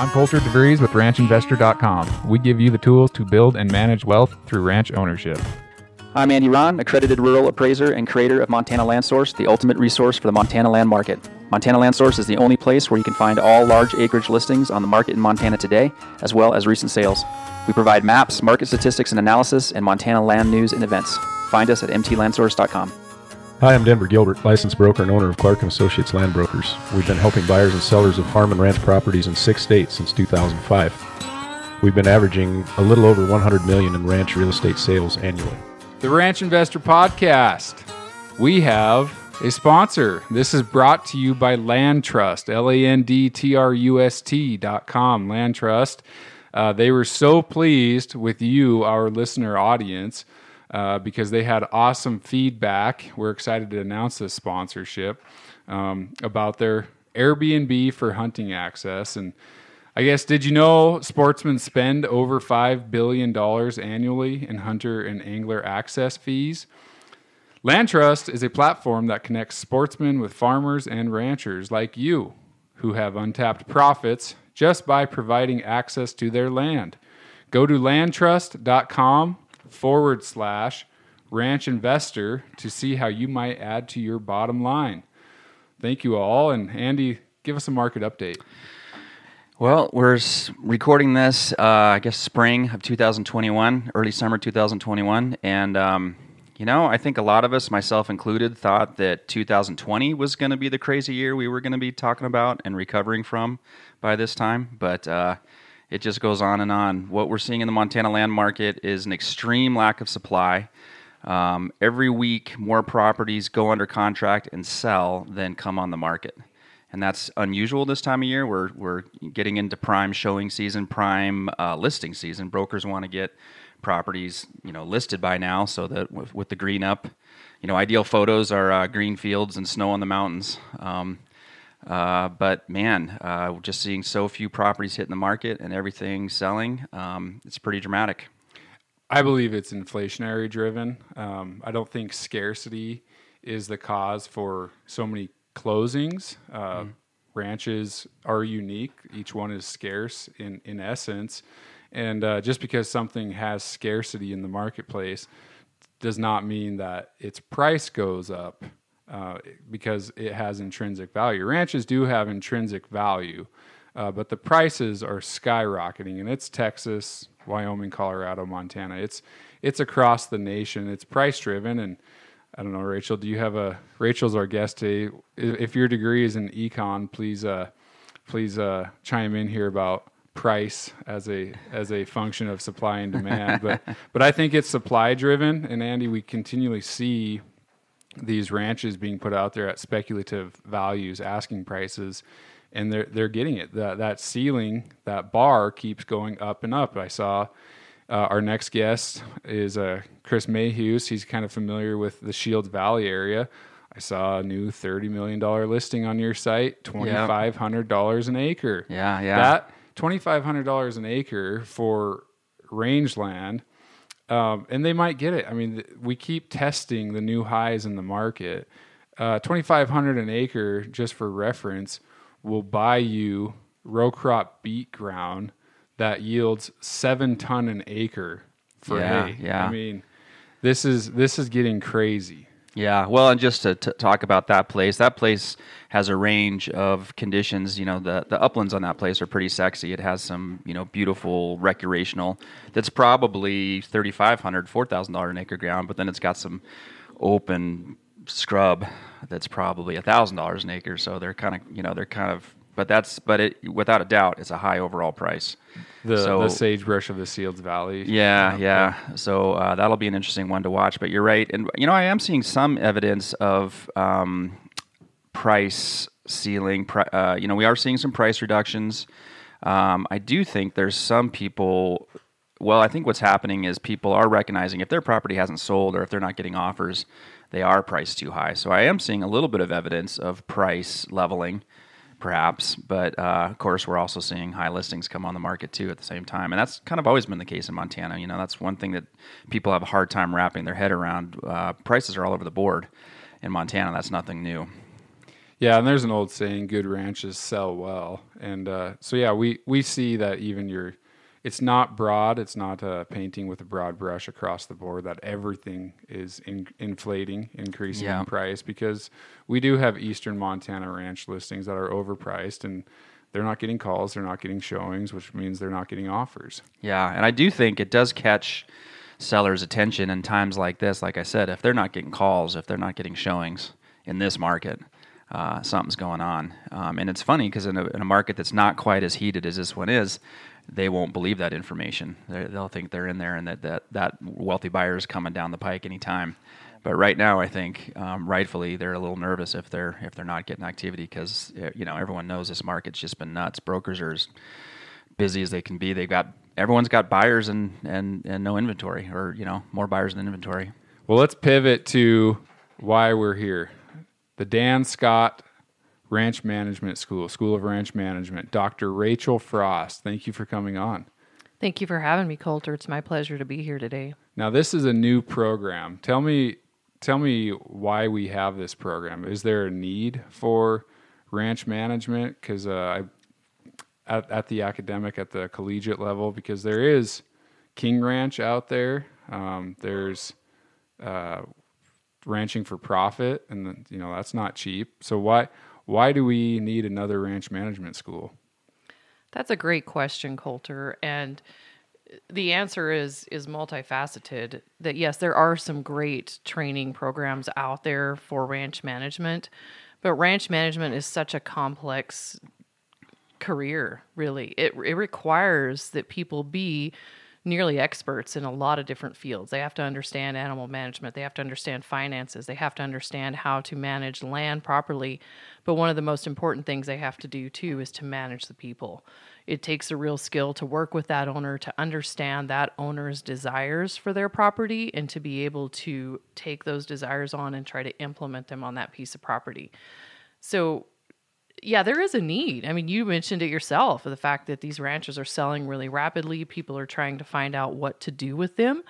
I'm Coulter DeVries with RanchInvestor.com. We give you the tools to build and manage wealth through ranch ownership. I'm Andy Rahn, accredited rural appraiser and creator of Montana Land Source, the ultimate resource for the Montana land market. Montana Land Source is the only place where you can find all large acreage listings on the market in Montana today, as well as recent sales. We provide maps, market statistics and analysis, and Montana land news and events. Find us at mtlandsource.com. Hi, I'm Denver Gilbert, licensed broker and owner of Clark & Associates Land Brokers. We've been helping buyers and sellers of farm and ranch properties in six states since 2005. We've been averaging a little over 100 million in ranch real estate sales annually. The Ranch Investor Podcast. We have a sponsor. This is brought to you by Land Trust, L A N D T R U S T dot com. Land Trust. Uh, they were so pleased with you, our listener audience, uh, because they had awesome feedback. We're excited to announce this sponsorship um, about their Airbnb for hunting access. And I guess, did you know sportsmen spend over $5 billion annually in hunter and angler access fees? Land Trust is a platform that connects sportsmen with farmers and ranchers like you who have untapped profits just by providing access to their land. Go to landtrust.com forward slash ranch investor to see how you might add to your bottom line. Thank you all. And Andy, give us a market update. Well, we're recording this, uh, I guess, spring of 2021, early summer 2021. And, um, you know, I think a lot of us, myself included, thought that 2020 was going to be the crazy year we were going to be talking about and recovering from by this time. But uh, it just goes on and on. What we're seeing in the Montana land market is an extreme lack of supply. Um, every week, more properties go under contract and sell than come on the market and that's unusual this time of year. We're we're getting into prime showing season, prime uh, listing season. Brokers want to get properties you know listed by now, so that with, with the green up, you know, ideal photos are uh, green fields and snow on the mountains. Um, uh, but man, uh, just seeing so few properties hitting the market and everything selling. Um, it's pretty dramatic. I believe it's inflationary driven. Um, I don't think scarcity is the cause for so many closings. Uh, mm. Ranches are unique. Each one is scarce in, in essence. And uh, just because something has scarcity in the marketplace does not mean that its price goes up uh, because it has intrinsic value. Ranches do have intrinsic value, uh, but the prices are skyrocketing. And it's Texas, Wyoming, Colorado, Montana. It's it's across the nation. It's price driven, and I don't know, Rachel. Do you have a Rachel's our guest today? If your degree is in econ, please uh, please uh, chime in here about price as a as a function of supply and demand. but but I think it's supply driven. And Andy, we continually see these ranches being put out there at speculative values, asking prices, and they're they're getting it. That that ceiling, that bar keeps going up and up. I saw uh, our next guest is uh, Chris Mayhews. He's kind of familiar with the Shields Valley area. I saw a new thirty million dollar listing on your site, twenty five hundred dollars an acre. Yeah, yeah. That twenty five hundred dollars an acre for rangeland, um, and they might get it. I mean, we keep testing the new highs in the market. Uh, twenty five hundred an acre, just for reference, will buy you row crop beet ground that yields seven ton an acre for yeah, hay. Yeah. I mean, this is this is getting crazy. Yeah, well, and just to t- talk about that place, that place has a range of conditions. You know, the the uplands on that place are pretty sexy. It has some, you know, beautiful recreational. That's probably thirty five hundred, four thousand dollar an acre ground, but then it's got some open scrub that's probably a thousand dollars an acre. So they're kind of, you know, they're kind of but that's but it without a doubt it's a high overall price. The, so, the sagebrush of the Shields Valley. Yeah, yeah. So uh, that'll be an interesting one to watch. But you're right, and you know I am seeing some evidence of um, price ceiling. Uh, you know we are seeing some price reductions. Um, I do think there's some people. Well, I think what's happening is people are recognizing if their property hasn't sold or if they're not getting offers, they are priced too high. So I am seeing a little bit of evidence of price leveling perhaps. But uh, of course, we're also seeing high listings come on the market too at the same time, and that's kind of always been the case in Montana. You know, that's one thing that people have a hard time wrapping their head around. Uh, prices are all over the board in Montana. That's nothing new. Yeah, and there's an old saying: "Good ranches sell well." And uh, so, yeah, we we see that even your, it's not broad. It's not a painting with a broad brush across the board. That everything is in, inflating, increasing Yeah. in price because we do have Eastern Montana ranch listings that are overpriced and. They're not getting calls. They're not getting showings, which means they're not getting offers. Yeah, and I do think it does catch sellers' attention in times like this. Like I said, if they're not getting calls, if they're not getting showings in this market, uh, something's going on. Um, and it's funny because in a, in a market that's not quite as heated as this one is, they won't believe that information. they they'll think they're in there and that, that that wealthy buyer is coming down the pike anytime. But right now, I think um, rightfully they're a little nervous if they're if they're not getting activity because you know everyone knows this market's just been nuts. Brokers are as busy as they can be. They've got everyone's got buyers and and and no inventory, or you know more buyers than inventory. Well, let's pivot to why we're here. The Dan Scott Ranch Management School, School of Ranch Management. Dr. Rachel Frost, thank you for coming on. Thank you for having me, Coulter. It's my pleasure to be here today. Now, this is a new program. Tell me, tell me why we have this program. Is there a need for ranch management? Because uh, I, at, at the academic, at the collegiate level, because there is King Ranch out there. Um, there's uh, ranching for profit, and you know that's not cheap. So why why do we need another ranch management school? That's a great question, Coulter. And the answer is is multifaceted. That yes, there are some great training programs out there for ranch management, but ranch management is such a complex career, really. It it requires that people be nearly experts in a lot of different fields. They have to understand animal management, they have to understand finances, they have to understand how to manage land properly. But one of the most important things they have to do too is to manage the people. It takes a real skill to work with that owner to understand that owner's desires for their property and to be able to take those desires on and try to implement them on that piece of property. So yeah, there is a need. I mean, you mentioned it yourself the fact that these ranches are selling really rapidly. People are trying to find out what to do with them.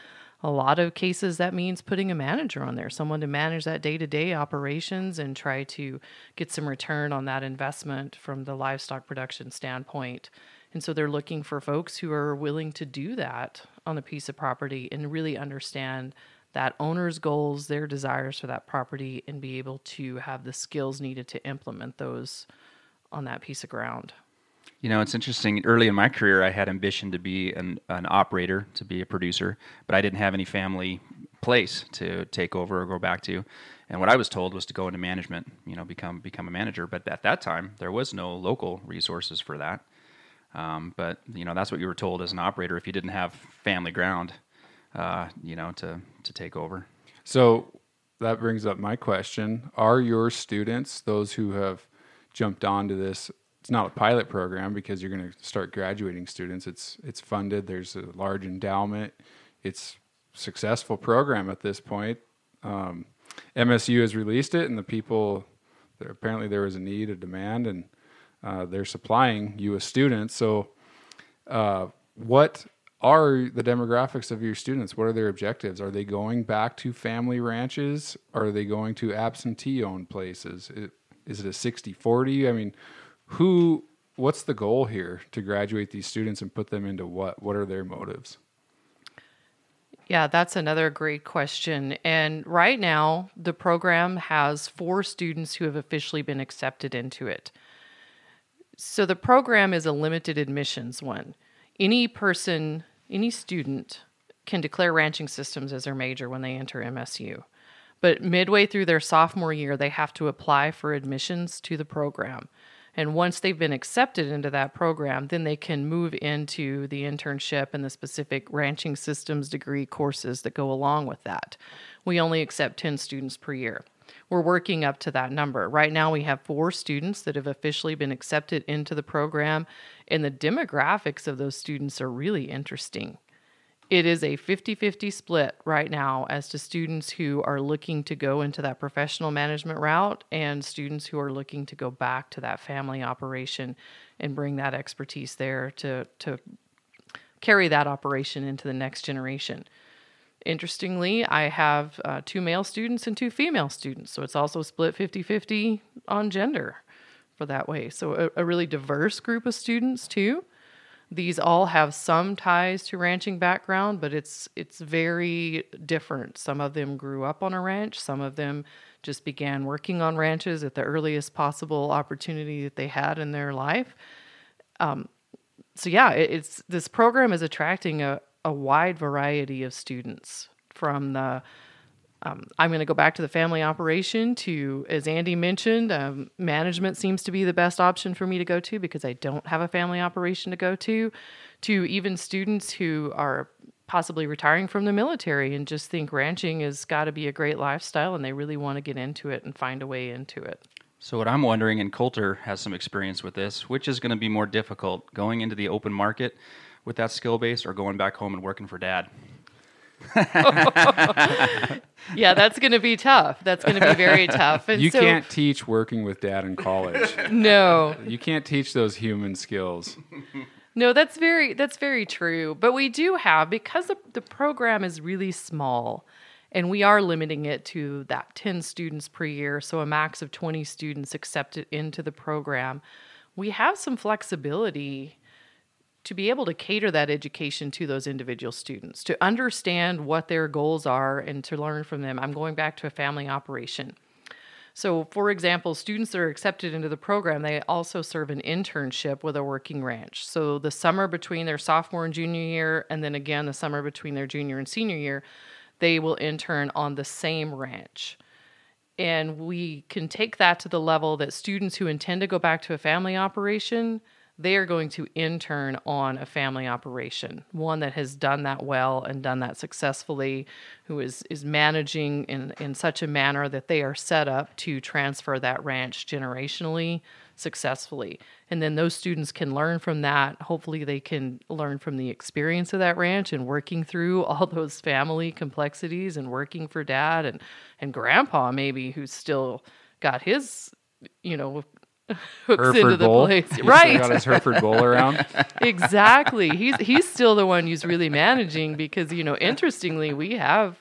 A lot of cases, that means putting a manager on there, someone to manage that day to day operations and try to get some return on that investment from the livestock production standpoint. And so they're looking for folks who are willing to do that on a piece of property and really understand that owner's goals, their desires for that property, and be able to have the skills needed to implement those on that piece of ground. You know, it's interesting. Early in my career, I had ambition to be an, an operator, to be a producer, but I didn't have any family place to take over or go back to. And what I was told was to go into management, you know, become become a manager. But at that time, there was no local resources for that. Um, but you know, that's what you were told as an operator if you didn't have family ground, uh, you know, to to take over. So that brings up my question: Are your students those who have jumped onto this? It's not a pilot program because you're going to start graduating students. It's it's funded. There's a large endowment. It's successful program at this point. Um, MSU has released it, and the people apparently there was a need, a demand, and uh, they're supplying you as students. So, uh, what are the demographics of your students? What are their objectives? Are they going back to family ranches? Are they going to absentee owned places? Is it a 60 40? I mean, who, what's the goal here to graduate these students and put them into what? What are their motives? Yeah, that's another great question. And right now, the program has four students who have officially been accepted into it. So the program is a limited admissions one. Any person, any student can declare ranching systems as their major when they enter MSU. But midway through their sophomore year, they have to apply for admissions to the program. And once they've been accepted into that program, then they can move into the internship and the specific ranching systems degree courses that go along with that. We only accept 10 students per year. We're working up to that number. Right now, we have four students that have officially been accepted into the program, and the demographics of those students are really interesting. It is a 50 50 split right now as to students who are looking to go into that professional management route and students who are looking to go back to that family operation and bring that expertise there to, to carry that operation into the next generation. Interestingly, I have uh, two male students and two female students. So it's also split 50 50 on gender for that way. So a, a really diverse group of students, too. These all have some ties to ranching background, but it's it's very different. Some of them grew up on a ranch, some of them just began working on ranches at the earliest possible opportunity that they had in their life. Um, so yeah, it, it's this program is attracting a, a wide variety of students from the um, I'm going to go back to the family operation to, as Andy mentioned, um, management seems to be the best option for me to go to because I don't have a family operation to go to, to even students who are possibly retiring from the military and just think ranching has got to be a great lifestyle and they really want to get into it and find a way into it. So, what I'm wondering, and Coulter has some experience with this, which is going to be more difficult, going into the open market with that skill base or going back home and working for dad? yeah, that's going to be tough. That's going to be very tough. And you so, can't teach working with dad in college. No, you can't teach those human skills. No, that's very that's very true. But we do have because the, the program is really small and we are limiting it to that 10 students per year, so a max of 20 students accepted into the program. We have some flexibility to be able to cater that education to those individual students, to understand what their goals are and to learn from them. I'm going back to a family operation. So, for example, students that are accepted into the program, they also serve an internship with a working ranch. So, the summer between their sophomore and junior year, and then again the summer between their junior and senior year, they will intern on the same ranch. And we can take that to the level that students who intend to go back to a family operation they are going to intern on a family operation, one that has done that well and done that successfully, who is, is managing in, in such a manner that they are set up to transfer that ranch generationally successfully. And then those students can learn from that. Hopefully, they can learn from the experience of that ranch and working through all those family complexities and working for dad and, and grandpa, maybe, who's still got his you know hooks Hereford into the Bull. place. He's right. Got his Hereford Bull around. exactly. He's he's still the one who's really managing because you know, interestingly, we have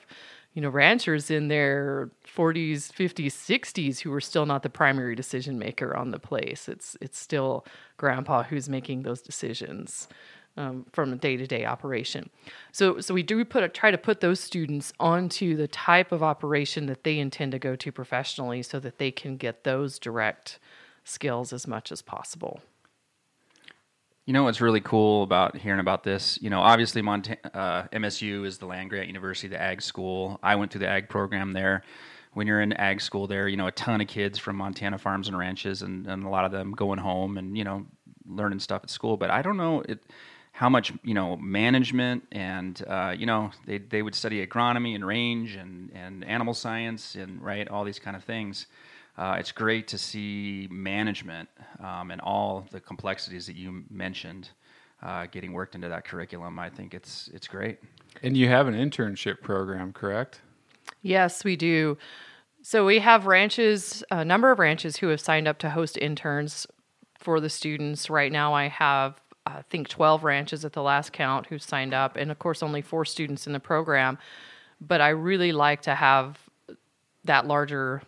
you know ranchers in their 40s, 50s, 60s who are still not the primary decision maker on the place. It's it's still grandpa who's making those decisions. Um, from a day-to-day operation, so so we do put a, try to put those students onto the type of operation that they intend to go to professionally, so that they can get those direct skills as much as possible. You know what's really cool about hearing about this? You know, obviously, Montana, uh, MSU is the land grant university, the ag school. I went through the ag program there. When you're in ag school there, you know, a ton of kids from Montana farms and ranches, and, and a lot of them going home and, you know, learning stuff at school. But I don't know it, how much, you know, management and, uh, you know, they, they would study agronomy and range and, and animal science and, right, all these kind of things uh, it's great to see management um, and all the complexities that you mentioned uh, getting worked into that curriculum. I think it's it's great. And you have an internship program, correct? Yes, we do. So we have ranches, a number of ranches who have signed up to host interns for the students. Right now, I have I think 12 ranches at the last count who signed up, and of course, only four students in the program. But I really like to have that larger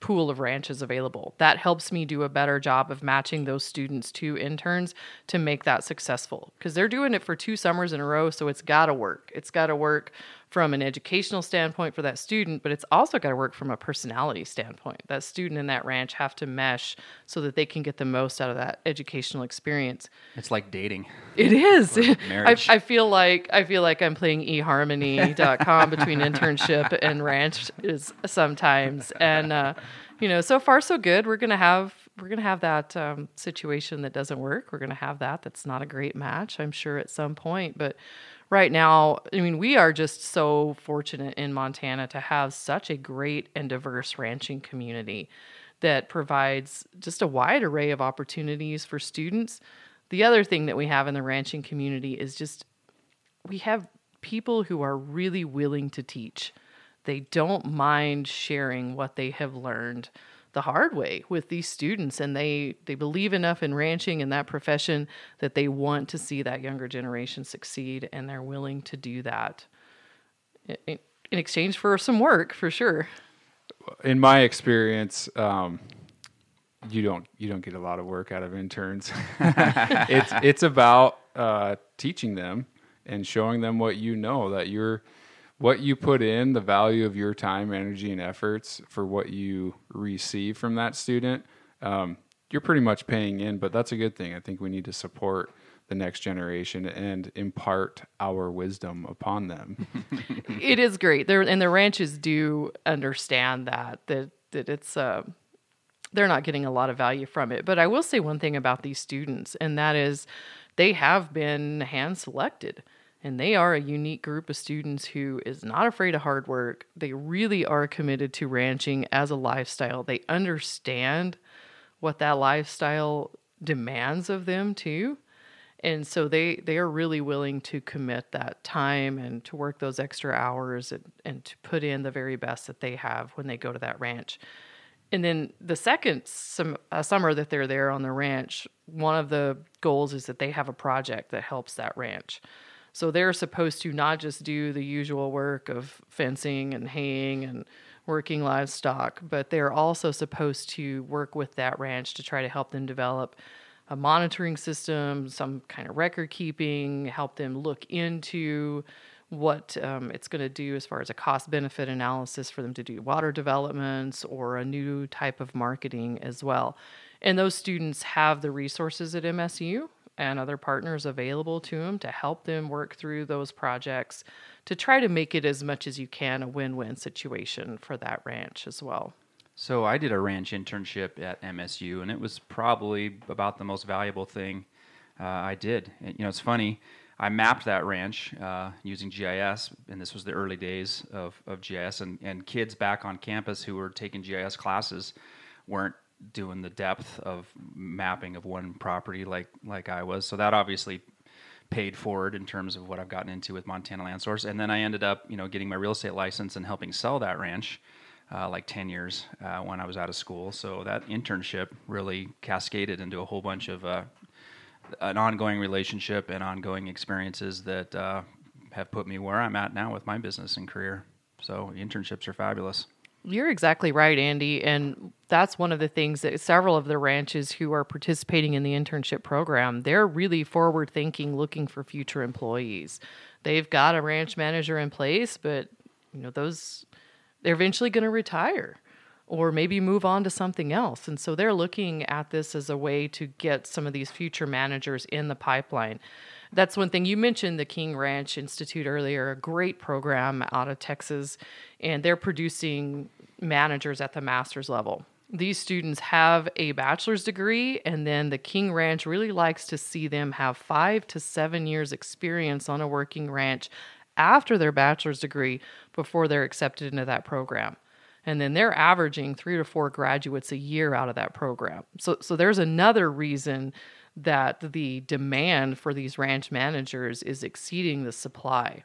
pool of ranches available. That helps me do a better job of matching those students to interns to make that successful because they're doing it for two summers in a row. So it's got to work. It's got to work from an educational standpoint for that student, but it's also got to work from a personality standpoint. That student and that ranch have to mesh so that they can get the most out of that educational experience. It's like dating. It is. I, I, feel like I feel like I'm playing eharmony.com between internship and ranch is sometimes, and uh, you know, so far so good. We're gonna have we're gonna have that um, situation that doesn't work. We're gonna have that that's not a great match. I'm sure at some point, but right now, I mean, we are just so fortunate in Montana to have such a great and diverse ranching community that provides just a wide array of opportunities for students. The other thing that we have in the ranching community is just we have people who are really willing to teach. They don't mind sharing what they have learned the hard way with these students and they they believe enough in ranching and that profession that they want to see that younger generation succeed and they're willing to do that in, in exchange for some work for sure. In my experience, um, you don't you don't get a lot of work out of interns. it's it's about uh, teaching them and showing them what you know that you're what you put in the value of your time energy and efforts for what you receive from that student um, you're pretty much paying in but that's a good thing. I think we need to support the next generation and impart our wisdom upon them. It is great. There and the ranches do understand that that that it's uh they're not getting a lot of value from it. But i will say one thing about these students and that is they have been hand selected and they are a unique group of students who is not afraid of hard work. They really are committed to ranching as a lifestyle. They understand what that lifestyle demands of them too. And so they they are really willing to commit that time and to work those extra hours and, and to put in the very best that they have when they go to that ranch. And then the second some, uh, summer that they're there on the ranch, one of the goals is that they have a project that helps that ranch. So they're supposed to not just do the usual work of fencing and haying and working livestock, but they're also supposed to work with that ranch to try to help them develop a monitoring system, some kind of record keeping, help them look into what um, it's going to do as far as a cost benefit analysis for them to do water developments or a new type of marketing as well. And those students have the resources at MSU and other partners available to them to help them work through those projects to try to make it as much as you can a win-win situation for that ranch as well. So I did a ranch internship at MSU, and it was probably about the most valuable thing uh, I did. And, you know, it's funny. I mapped that ranch uh, using GIS, and this was the early days of, of GIS. And, and kids back on campus who were taking GIS classes weren't doing the depth of mapping of one property like like I was. So that obviously paid forward in terms of what I've gotten into with Montana Land Source. And then I ended up, you know, getting my real estate license and helping sell that ranch. Uh, like 10 years uh, when I was out of school. So that internship really cascaded into a whole bunch of uh, an ongoing relationship and ongoing experiences that uh, have put me where I'm at now with my business and career. So internships are fabulous. You're exactly right, Andy. And that's one of the things that several of the ranches who are participating in the internship program, they're really forward thinking, looking for future employees. They've got a ranch manager in place, but you know, those they're eventually going to retire or maybe move on to something else. And so they're looking at this as a way to get some of these future managers in the pipeline that's one thing you mentioned the King Ranch Institute earlier, a great program out of Texas, and they're producing managers at the master's level. These students have a bachelor's degree, and then the King Ranch really likes to see them have five to seven years' experience on a working ranch after their bachelor's degree before they're accepted into that program. And then they're averaging three to four graduates a year out of that program. So, so there's another reason that the demand for these ranch managers is exceeding the supply.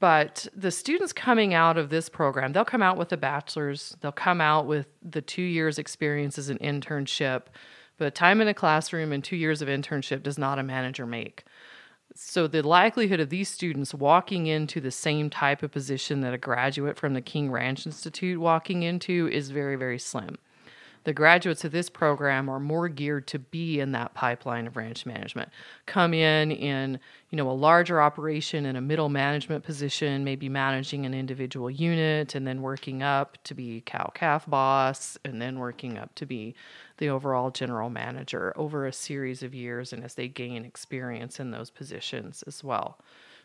But the students coming out of this program, they'll come out with a bachelor's, they'll come out with the two years' experience as an internship. But time in a classroom and two years of internship does not a manager make. So the likelihood of these students walking into the same type of position that a graduate from the King Ranch Institute walking into is very, very slim the graduates of this program are more geared to be in that pipeline of ranch management. Come in in you know a larger operation in a middle management position maybe managing an individual unit and then working up to be cow calf boss and then working up to be the overall general manager over a series of years and as they gain experience in those positions as well.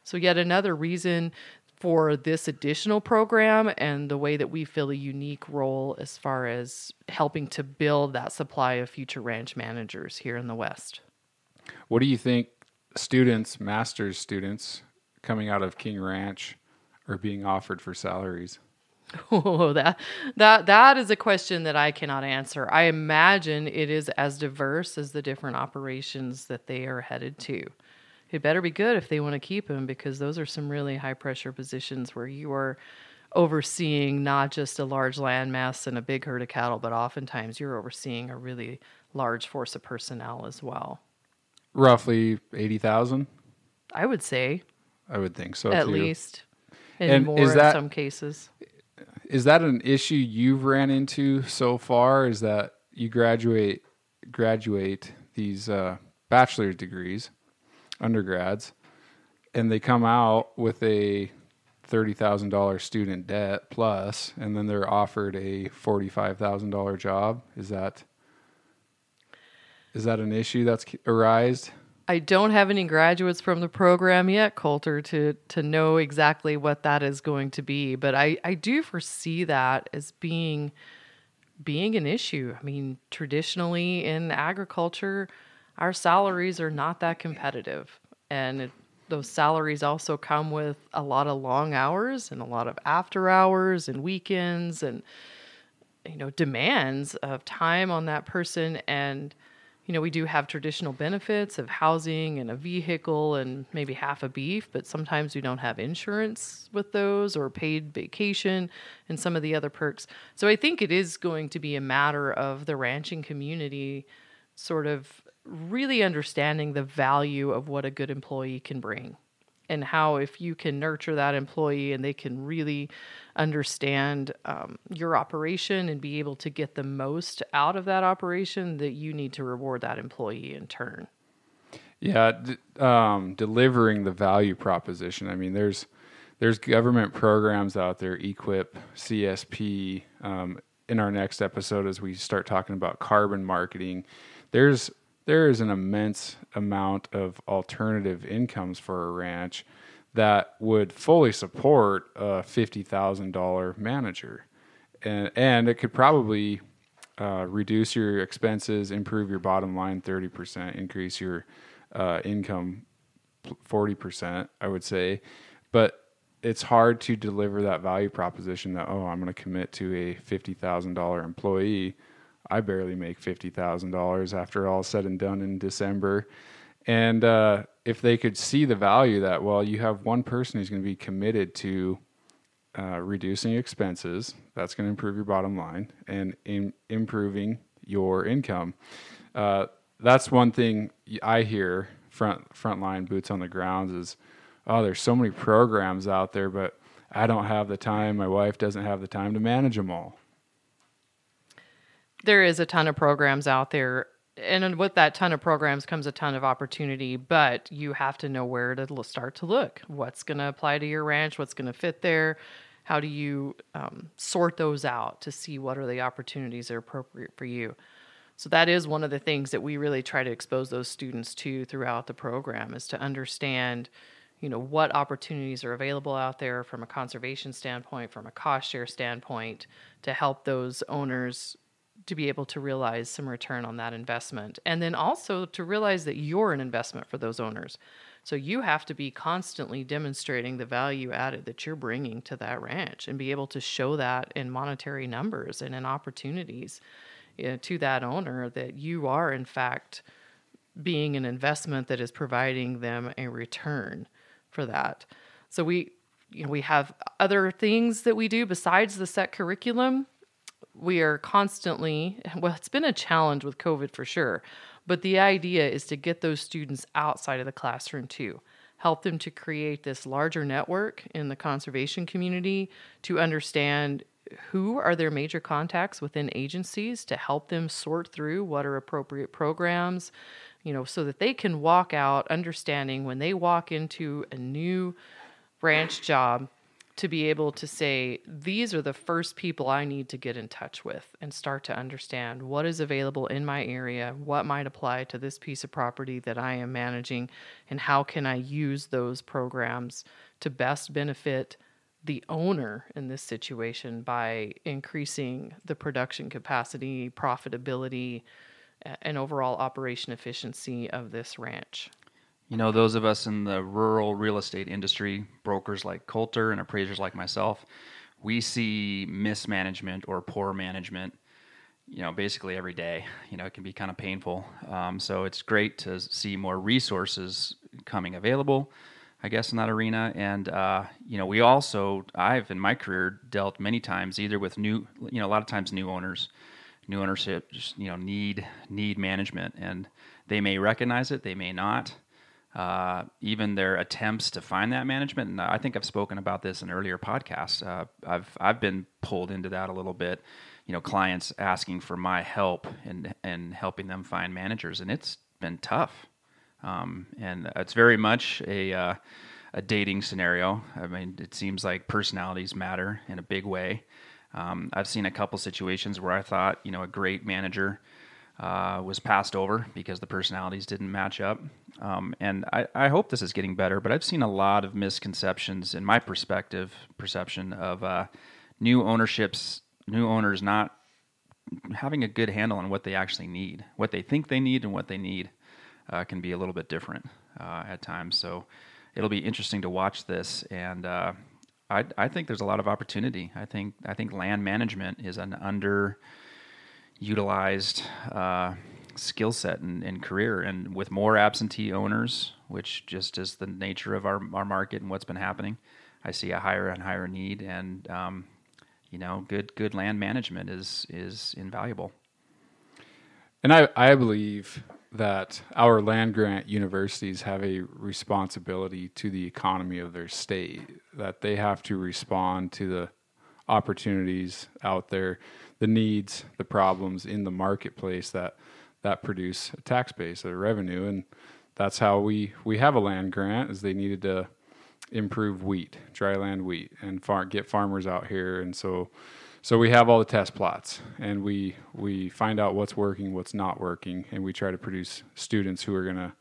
So yet another reason for this additional program and the way that we fill a unique role as far as helping to build that supply of future ranch managers here in the West. What do you think students, master's students coming out of King Ranch are being offered for salaries? Oh, that that that is a question that I cannot answer. I imagine it is as diverse as the different operations that they are headed to it better be good if they want to keep him because those are some really high pressure positions where you are overseeing not just a large land mass and a big herd of cattle, but oftentimes you're overseeing a really large force of personnel as well. Roughly 80,000? I would say. I would think so. At too. least. anymore is that- in some cases. Is that an issue you've ran into so far? Is that you graduate graduate these uh, bachelor's degrees, undergrads, and they come out with a thirty thousand dollars student debt plus, and then they're offered a forty five thousand dollar job. Is that is that an issue that's arised? I don't have any graduates from the program yet, Coulter, to to know exactly what that is going to be. But I, I do foresee that as being being an issue. I mean, traditionally in agriculture, our salaries are not that competitive. And it, those salaries also come with a lot of long hours and a lot of after hours and weekends and you know demands of time on that person and you know we do have traditional benefits of housing and a vehicle and maybe half a beef but sometimes we don't have insurance with those or paid vacation and some of the other perks so i think it is going to be a matter of the ranching community sort of really understanding the value of what a good employee can bring and how if you can nurture that employee and they can really understand um, your operation and be able to get the most out of that operation that you need to reward that employee in turn Yeah, d- um, delivering the value proposition. I mean, there's there's government programs out there, EQIP, CSP. Um, in our next episode, as we start talking about carbon marketing, there's there is an immense amount of alternative incomes for a ranch that would fully support a fifty thousand dollar manager, and and it could probably uh, reduce your expenses, improve your bottom line thirty percent, increase your uh, income forty percent, I would say, but it's hard to deliver that value proposition that oh, I'm going to commit to a fifty thousand dollar employee. I barely make fifty thousand dollars after all said and done in December, and uh, if they could see the value that well, you have one person who's going to be committed to uh, reducing expenses. That's going to improve your bottom line and in improving your income. Uh, that's one thing I hear front frontline boots on the grounds is, oh, there's so many programs out there, but I don't have the time. My wife doesn't have the time to manage them all. There is a ton of programs out there and with that ton of programs comes a ton of opportunity but you have to know where to start to look. What's going to apply to your ranch? What's going to fit there? How do you um, sort those out to see what are the opportunities that are appropriate for you? So that is one of the things that we really try to expose those students to throughout the program is to understand you know what opportunities are available out there from a conservation standpoint from a cost share standpoint to help those owners to be able to realize some return on that investment and then also to realize that you're an investment for those owners so you have to be constantly demonstrating the value added that you're bringing to that ranch and be able to show that in monetary numbers and in opportunities you know, to that owner that you are in fact being an investment that is providing them a return for that. So we you know we have other things that we do besides the set curriculum. We are constantly well it's been a challenge with COVID for sure, but the idea is to get those students outside of the classroom too. Help them to create this larger network in the conservation community to understand who are their major contacts within agencies to help them sort through what are appropriate programs, you know, so that they can walk out understanding when they walk into a new branch job to be able to say, these are the first people I need to get in touch with and start to understand what is available in my area, what might apply to this piece of property that I am managing, and how can I use those programs to best benefit the owner in this situation by increasing the production capacity, profitability, and overall operation efficiency of this ranch. You know, those of us in the rural real estate industry, brokers like Coulter and appraisers like myself, we see mismanagement or poor management, you know, basically every day. You know, it can be kind of painful. Um, so it's great to see more resources coming available, I guess, in that arena. And, uh, you know, we also, I've in my career dealt many times either with new, you know, a lot of times new owners, new ownership, just, you know, need, need management. And they may recognize it, they may not uh, even their attempts to find that management. And I think I've spoken about this in earlier podcasts. Uh, I've I've been pulled into that a little bit. You know, clients asking for my help and and helping them find managers, and it's been tough. Um, and it's very much a uh, a dating scenario. I mean, it seems like personalities matter in a big way. Um, I've seen a couple situations where I thought, you know, a great manager uh, was passed over because the personalities didn't match up. Um, and I, I, hope this is getting better, but I've seen a lot of misconceptions in my perspective, perception of uh, new ownerships, new owners not having a good handle on what they actually need, what they think they need, and what they need uh, can be a little bit different uh, at times. So it'll be interesting to watch this, and uh, I, I think there's a lot of opportunity. I think I think land management is an underutilized uh, skill set and, and, career, and with more absentee owners, which just is the nature of our our market and what's been happening, I see a higher and higher need, and um, you know, good good land management is is invaluable. And I, I believe that our land grant universities have a responsibility to the economy of their state, that they have to respond to the opportunities out there, the needs, the problems in the marketplace that that produce a tax base, a revenue, and that's how we we have a land grant. Is they needed to improve wheat, dry land wheat, and far, get farmers out here, and so so we have all the test plots and we we find out what's working what's not working and we try to produce students who are going to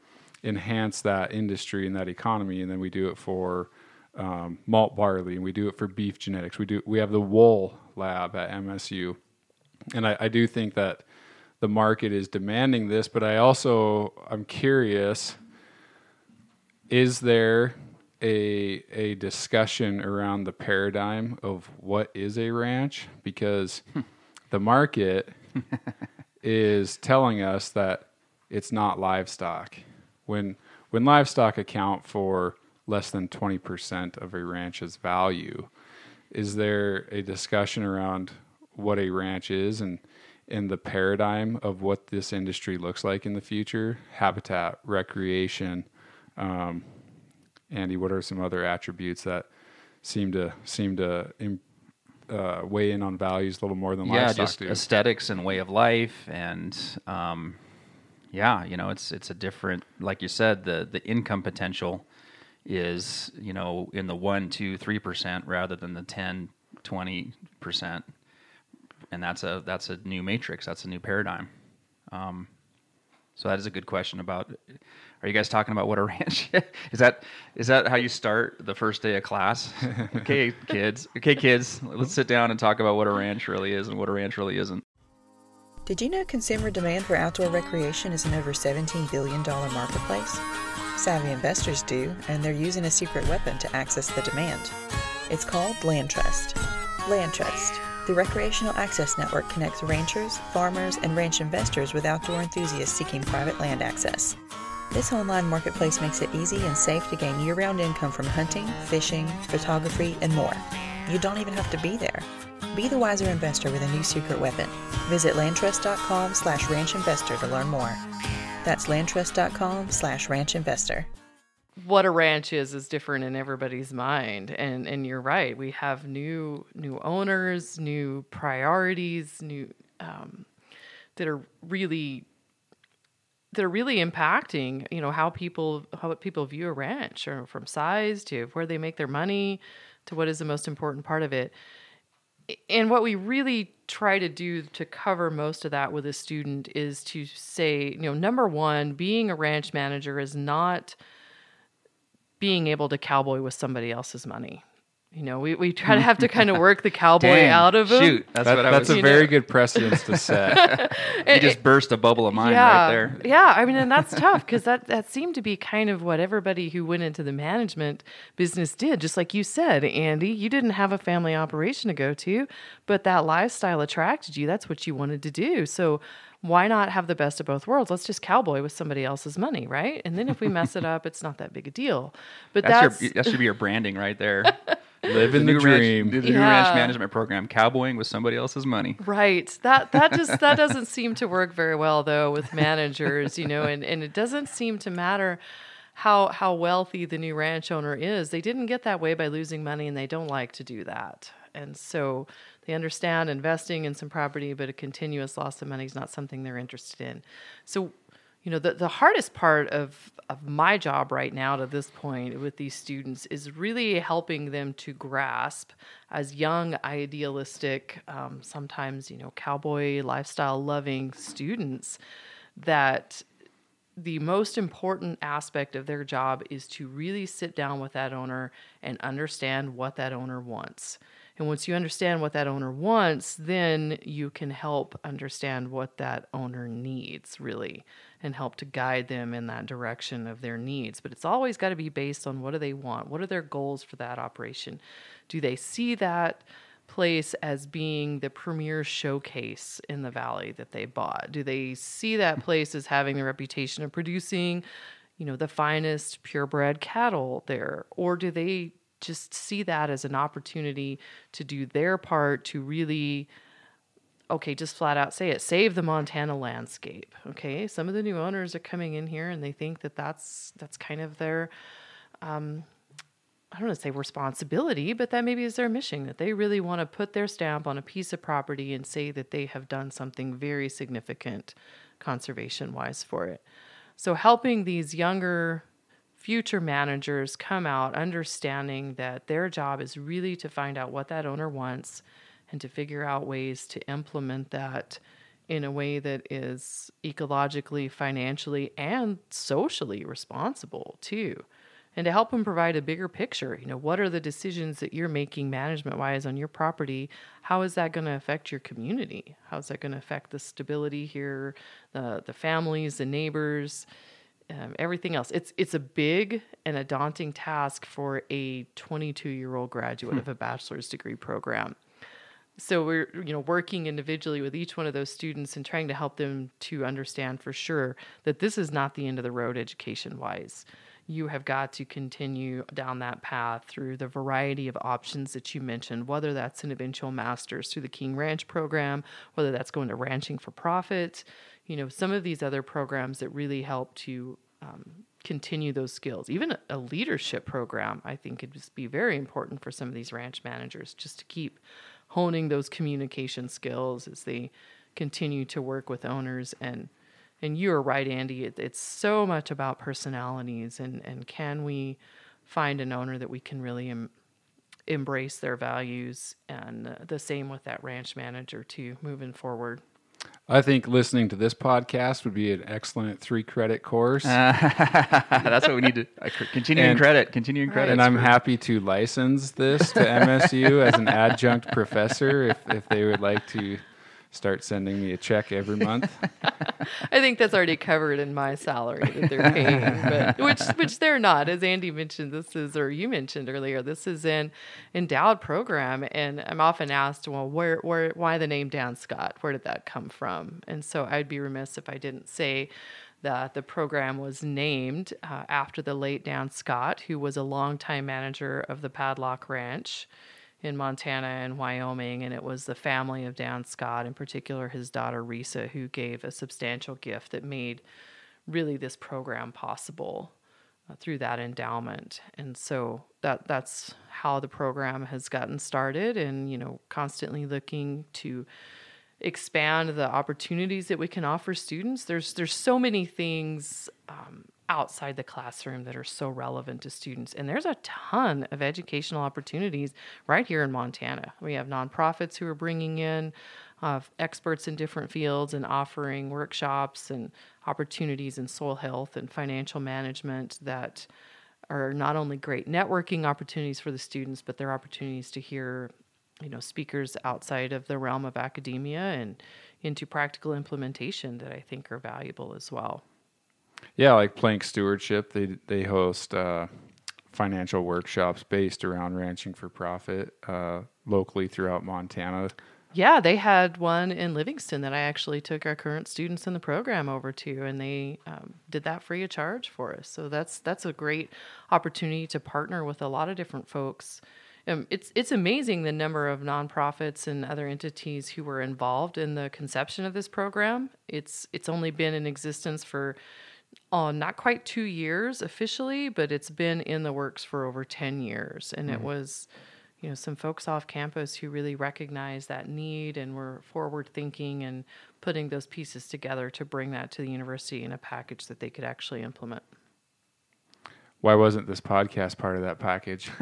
enhance that industry and that economy and then we do it for um, malt barley and we do it for beef genetics. We do we have the wool lab at msu and I, I do think that the market is demanding this but i also i'm curious is there a a discussion around the paradigm of what is a ranch? Because the market is telling us that it's not livestock. When when livestock account for less than 20% of a ranch's value, is there a discussion around what a ranch is and in the paradigm of what this industry looks like in the future? Habitat, recreation, um, Andy, what are some other attributes that seem to seem to uh, weigh in on values a little more than yeah, livestock just do? aesthetics and way of life, and um, yeah, you know, it's it's a different, like you said, the the income potential is you know in the one, two, three percent rather than the 10, 20 percent, and that's a that's a new matrix, that's a new paradigm. Um, so that is a good question about are you guys talking about what a ranch is? That is that how you start the first day of class? okay, kids. Okay, kids. Let's sit down and talk about what a ranch really is and what a ranch really isn't. Did you know consumer demand for outdoor recreation is an over $17 billion marketplace? Savvy investors do, and they're using a secret weapon to access the demand. It's called Land Trust. Land Trust. The Recreational Access Network connects ranchers, farmers, and ranch investors with outdoor enthusiasts seeking private land access. This online marketplace makes it easy and safe to gain year round income from hunting, fishing, photography, and more. You don't even have to be there. Be the wiser investor with a new secret weapon. Visit landtrust.com slash ranchinvestor to learn more. That's landtrust.com slash ranchinvestor. What a ranch is is different in everybody's mind. And and you're right. We have new new owners, new priorities, new um, that are really that are really impacting, you know, how people how people view a ranch, or from size to where they make their money, to what is the most important part of it. And what we really try to do to cover most of that with a student is to say, you know, number one, being a ranch manager is not being able to cowboy with somebody else's money. You know, we, we try to have to kind of work the cowboy Dang, out of him. Shoot, that's That- what I that's was. a very good precedence to set. you just burst a bubble of mine yeah, right there. Yeah, I mean, and that's tough because that that seemed to be kind of what everybody who went into the management business did. Just like you said, Andy, you didn't have a family operation to go to, but that lifestyle attracted you. That's what you wanted to do. So why not have the best of both worlds? Let's just cowboy with somebody else's money, right? And then if we mess it up, it's not that big a deal. But That's, that's, your, that should be your branding right there. Living the new dream. Ranch, the new Yeah. ranch management program, cowboying with somebody else's money. Right. That that just that doesn't seem to work very well though with managers, you know, and, and it doesn't seem to matter how how wealthy the new ranch owner is. They didn't get that way by losing money, and they don't like to do that. And so they understand investing in some property, but a continuous loss of money is not something they're interested in. So, you know, the, the hardest part of, of my job right now to this point with these students is really helping them to grasp as young, idealistic, um, sometimes, you know, cowboy lifestyle loving students that the most important aspect of their job is to really sit down with that owner and understand what that owner wants. And once you understand what that owner wants, then you can help understand what that owner needs, really, and help to guide them in that direction of their needs. But it's always got to be based on what do they want? What are their goals for that operation? Do they see that? place as being the premier showcase in the valley that they bought? Do they see that place as having the reputation of producing, you know, the finest purebred cattle there? Or do they just see that as an opportunity to do their part to really okay, just flat out say it, save the Montana landscape. Okay, some of the new owners are coming in here and they think that that's that's kind of their um, I don't want to say responsibility, but that maybe is their mission that they really want to put their stamp on a piece of property and say that they have done something very significant conservation wise for it. So, helping these younger future managers come out understanding that their job is really to find out what that owner wants and to figure out ways to implement that in a way that is ecologically, financially, and socially responsible too and to help them provide a bigger picture. You know, what are the decisions that you're making management wise on your property? How is that going to affect your community? How is that going to affect the stability here, the the families, the neighbors, um, everything else? It's it's a big and a daunting task for a 22 year old graduate hmm. of a bachelor's degree program. So we're you know working individually with each one of those students and trying to help them to understand for sure that this is not the end of the road education wise you have got to continue down that path through the variety of options that you mentioned, whether that's an eventual master's through the King Ranch program, whether that's going to ranching for profit, you know, some of these other programs that really help to um, continue those skills. Even a, leadership program, I think, could be very important for some of these ranch managers just to keep honing those communication skills as they continue to work with owners and and you are right, Andy. It, it's so much about personalities, and and can we find an owner that we can really em- embrace their values, and uh, the same with that ranch manager too, moving forward. I think listening to this podcast would be an excellent three credit course. That's what we need to uh, continuing and, credit, continuing credit. And I'm happy to license this to MSU as an adjunct professor if, if they would like to start sending me a check every month. I think that's already covered in my salary that they're paying, but which which they're not. As Andy mentioned, this is or you mentioned earlier, this is an endowed program, and I'm often asked, well, where where why the name Dan Scott? Where did that come from? And so I'd be remiss if I didn't say that the program was named uh, after the late Dan Scott, who was a longtime manager of the Padlock Ranch in Montana and Wyoming, and it was the family of Dan Scott, in particular his daughter Risa, who gave a substantial gift that made really this program possible uh, through that endowment. And so that that's how the program has gotten started, and you know, constantly looking to expand the opportunities that we can offer students. There's there's so many things um, outside the classroom that are so relevant to students. And there's a ton of educational opportunities right here in Montana. We have nonprofits who are bringing in uh, experts in different fields and offering workshops and opportunities in soil health and financial management that are not only great networking opportunities for the students, but they're opportunities to hear, you know, speakers outside of the realm of academia and into practical implementation that I think are valuable as well. Yeah, like Plank Stewardship, they they host uh, financial workshops based around ranching for profit uh, locally throughout Montana. Yeah, they had one in Livingston that I actually took our current students in the program over to, and they um, did that free of charge for us. So that's that's a great opportunity to partner with a lot of different folks. Um, it's it's amazing the number of nonprofits and other entities who were involved in the conception of this program. It's it's only been in existence for oh, not quite two years officially, but it's been in the works for over 10 years. And it mm-hmm. was, you know, some folks off campus who really recognized that need and were forward thinking and putting those pieces together to bring that to the university in a package that they could actually implement. Why wasn't this podcast part of that package?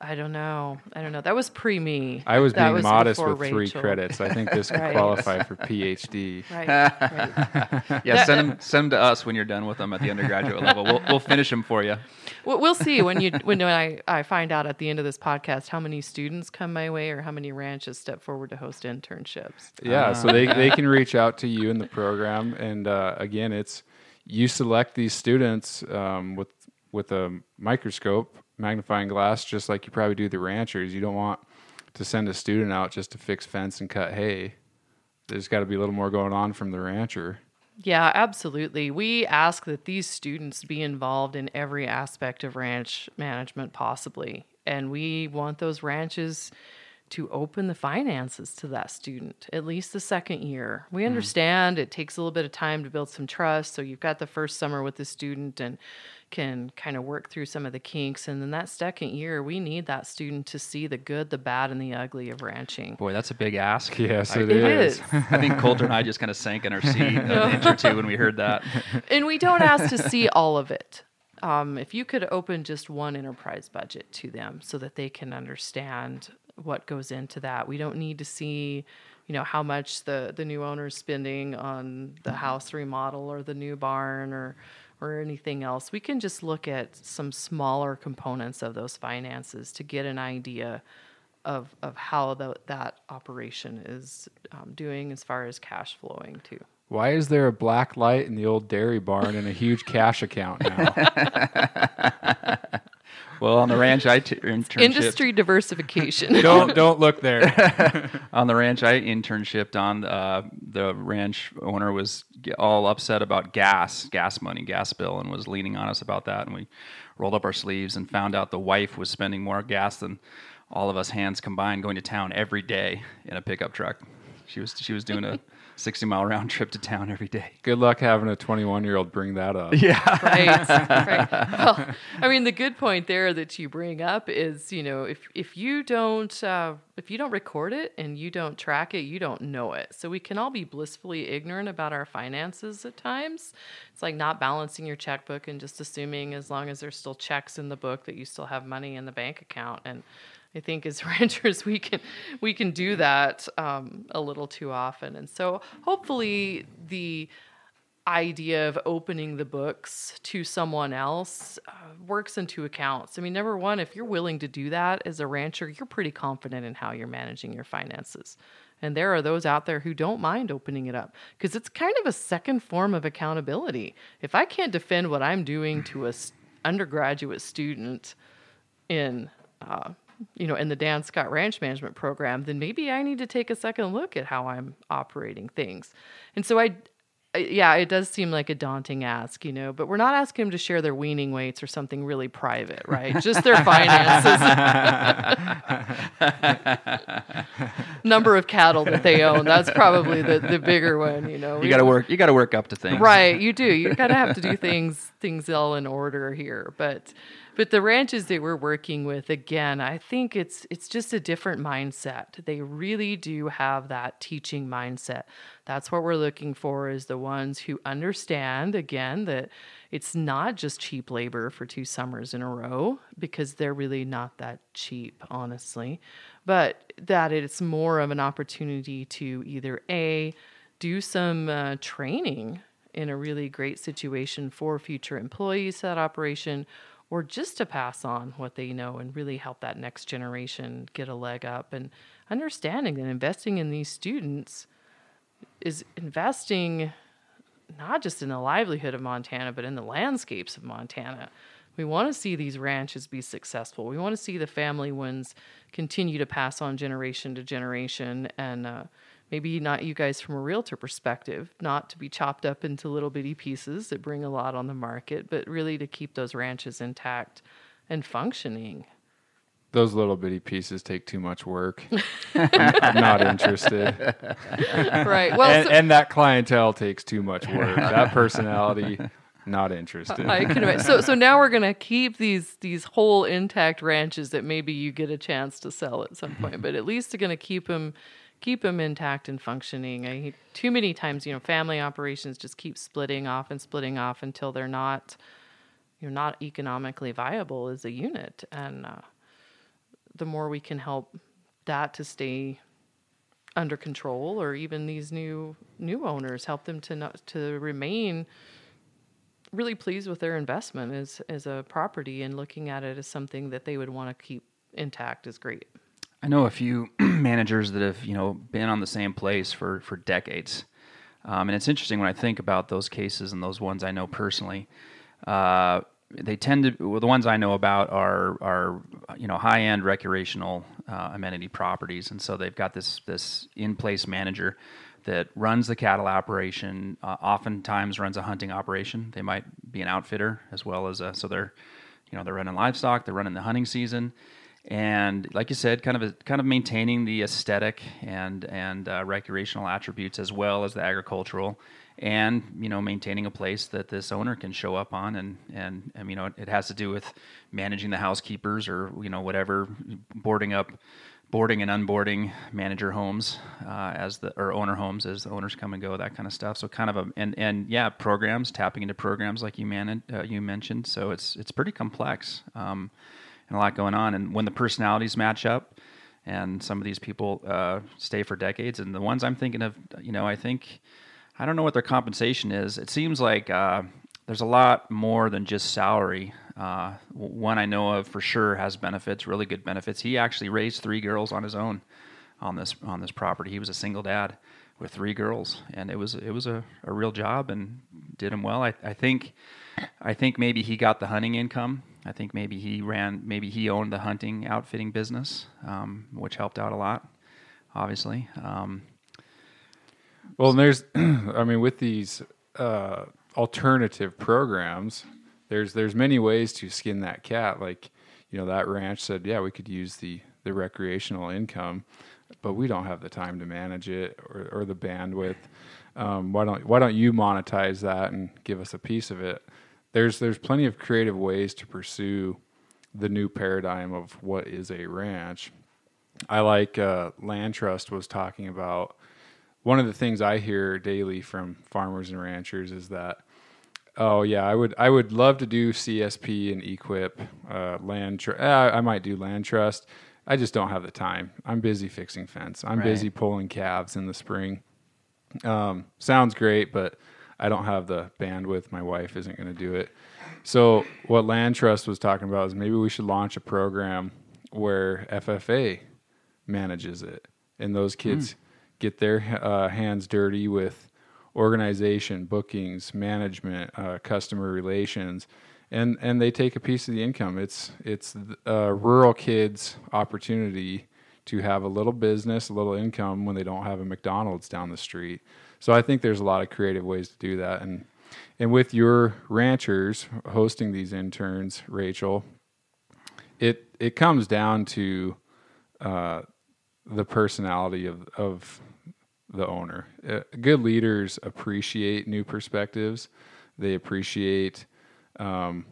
I don't know. I don't know. That was pre me. I was That being modest before with three Rachel. credits. I think this could Right. qualify for PhD. Right. right. Yeah, send them send 'em to us when you're done with them at the undergraduate level. We'll we'll finish them for you. Well, we'll see when you when I, I find out at the end of this podcast how many students come my way or how many ranches step forward to host internships. Yeah, so they, they can reach out to you in the program, and uh, again, it's you select these students um, with with a microscope, magnifying glass, just like you probably do the ranchers. You don't want to send a student out just to fix fence and cut hay. There's got to be a little more going on from the rancher. Yeah, absolutely. We ask that these students be involved in every aspect of ranch management possibly. And we want those ranches to open the finances to that student at least the second year. We understand it takes a little bit of time to build some trust. So you've got the first summer with the student and can kind of work through some of the kinks. And then that second year, we need that student to see the good, the bad, and the ugly of ranching. Boy, that's a big ask. Yes, it It is. is. I think Coulter and I just kind of sank in our seat an inch or two when we heard that. and we don't ask to see all of it. Um, if you could open just one enterprise budget to them so that they can understand what goes into that, we don't need to see, you know, how much the the new owner's spending on the house remodel or the new barn or or anything else. We can just look at some smaller components of those finances to get an idea of of how the, that operation is um, doing as far as cash flowing too. Why is there a black light in the old dairy barn and a huge cash account now? Well, on the ranch I t- internship Industry diversification. don't don't look there. on the ranch I internshipped on, uh, the ranch owner was all upset about gas, gas money, gas bill, and was leaning on us about that. And we rolled up our sleeves and found out the wife was spending more gas than all of us hands combined going to town every day in a pickup truck. She was she was doing a 60 mile round trip to town every day. Good luck having a 21 year old bring that up. Yeah. right, right. Well, I mean, the good point there that you bring up is, you know, if if you don't uh, if you don't record it and you don't track it, you don't know it. So we can all be blissfully ignorant about our finances at times. It's like not balancing your checkbook and just assuming as long as there's still checks in the book that you still have money in the bank account and. I think as ranchers we can we can do that um, a little too often, and so hopefully the idea of opening the books to someone else uh, works in two accounts. I mean, number one, if you're willing to do that as a rancher, you're pretty confident in how you're managing your finances. And there are those out there who don't mind opening it up because it's kind of a second form of accountability. If I can't defend what I'm doing to a s- undergraduate student in uh, you know in the Dan Scott Ranch Management Program, then maybe I need to take a second look at how I'm operating things. And so I, yeah, it does seem like a daunting ask, you know, but we're not asking them to share their weaning weights or something really private, right? Just their finances, number of cattle that they own. That's probably the, the bigger one, you know. You got to work. You got to work up to things. Right, you do. You got to have to do things things all in order here. But but the ranches that we're working with, again, I think it's it's just a different mindset. They really do have that teaching mindset. That's what we're looking for is the ones who understand again that it's not just cheap labor for two summers in a row because they're really not that cheap, honestly. But that it's more of an opportunity to either a do some uh, training in a really great situation for future employees at operation or just to pass on what they know and really help that next generation get a leg up and understanding that investing in these students is investing not just in the livelihood of Montana, but in the landscapes of Montana. We want to see these ranches be successful. We want to see the family ones continue to pass on generation to generation, and uh, maybe not you guys from a realtor perspective, not to be chopped up into little bitty pieces that bring a lot on the market, but really to keep those ranches intact and functioning. Those little bitty pieces take too much work. I'm, not interested. right. Well, and, so- and that clientele takes too much work. That personality, not interested. I can imagine. So, so now we're gonna keep these these whole intact ranches that maybe you get a chance to sell at some point, but at least they're gonna keep them keep them intact and functioning. I too many times, you know, family operations just keep splitting off and splitting off until they're not, you're not economically viable as a unit. And uh, the more we can help that to stay under control, or even these new new owners help them to not, to remain really pleased with their investment as as a property and looking at it as something that they would want to keep intact is great. I know a few managers that have you know been on the same place for for decades, um, and it's interesting when I think about those cases and those ones I know personally. Uh, they tend to well, the ones I know about are are you know high end recreational uh, amenity properties, and so they've got this this in place manager that runs the cattle operation. Uh, oftentimes runs a hunting operation. They might be an outfitter as well as a so they're you know they're running livestock, they're running the hunting season, and like you said, kind of a, kind of maintaining the aesthetic and and uh, recreational attributes as well as the agricultural, and you know maintaining a place that this owner can show up on, and and, and you know it, it has to do with managing the housekeepers or you know whatever boarding up boarding and unboarding manager homes uh, as the or owner homes as the owners come and go that kind of stuff. So kind of a and and yeah programs tapping into programs like you man uh, you mentioned. So it's it's pretty complex. Um, and a lot going on. And when the personalities match up, and some of these people uh, stay for decades, and the ones I'm thinking of, you know, I think I don't know what their compensation is. It seems like uh, there's a lot more than just salary. Uh, one I know of for sure has benefits, really good benefits. He actually raised three girls on his own on this on this property. He was a single dad with three girls, and it was it was a, a real job and did him well. I, I think I think maybe he got the hunting income I think maybe he ran, maybe he owned the hunting outfitting business, um, which helped out a lot, obviously. Um, well, there's, I mean, with these uh, alternative programs, there's there's many ways to skin that cat. Like, you know, that ranch said, yeah, we could use the the recreational income, but we don't have the time to manage it or, or the bandwidth. Um, why don't why don't you monetize that and give us a piece of it? There's there's plenty of creative ways to pursue the new paradigm of what is a ranch. I like uh, Land Trust was talking about one of the things I hear daily from farmers and ranchers is that oh yeah I would I would love to do CSP and EQIP uh, land tr- uh, I might do land trust I just don't have the time I'm busy fixing fence I'm right. busy pulling calves in the spring um, sounds great but I don't have the bandwidth. My wife isn't going to do it. So what Land Trust was talking about is maybe we should launch a program where FFA manages it, and those kids mm. get their uh, hands dirty with organization, bookings, management, uh, customer relations, and and they take a piece of the income. It's it's a rural kids' opportunity to have a little business, a little income when they don't have a McDonald's down the street. So I think there's a lot of creative ways to do that. And and with your ranchers hosting these interns, Rachel, it it comes down to uh, the personality of of the owner. Uh, good leaders appreciate new perspectives. They appreciate um,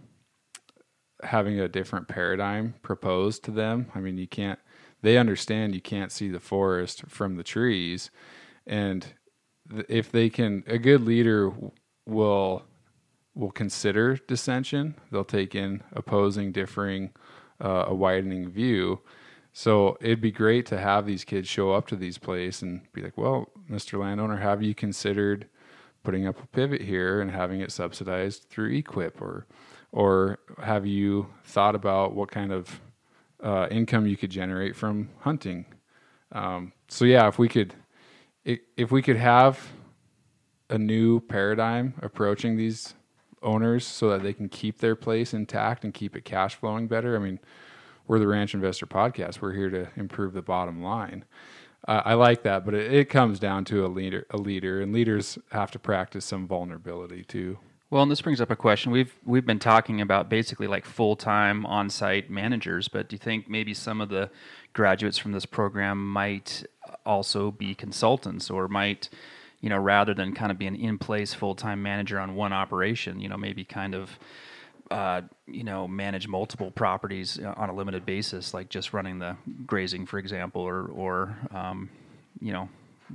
having a different paradigm proposed to them. I mean, you can't. They understand you can't see the forest from the trees, and if they can, a good leader will will consider dissension. They'll take in opposing, differing, uh, a widening view. So it'd be great to have these kids show up to these places and be like, "Well, Mr. Landowner, have you considered putting up a pivot here and having it subsidized through EQIP, or or have you thought about what kind of uh, income you could generate from hunting?" Um, so yeah, if we could if we could have a new paradigm approaching these owners so that they can keep their place intact and keep it cash flowing better. I mean, we're the Ranch Investor Podcast. We're here to improve the bottom line. Uh, I like that, but it, it, comes down to a leader, a leader, and leaders have to practice some vulnerability too. Well, and this brings up a question. We've we've been talking about basically like full time on site managers, but do you think maybe some of the graduates from this program might also be consultants or might you know, rather than kind of be an in place full time manager on one operation, you know, maybe kind of, uh, you know, manage multiple properties uh, on a limited basis, like just running the grazing, for example, or, or um, you know,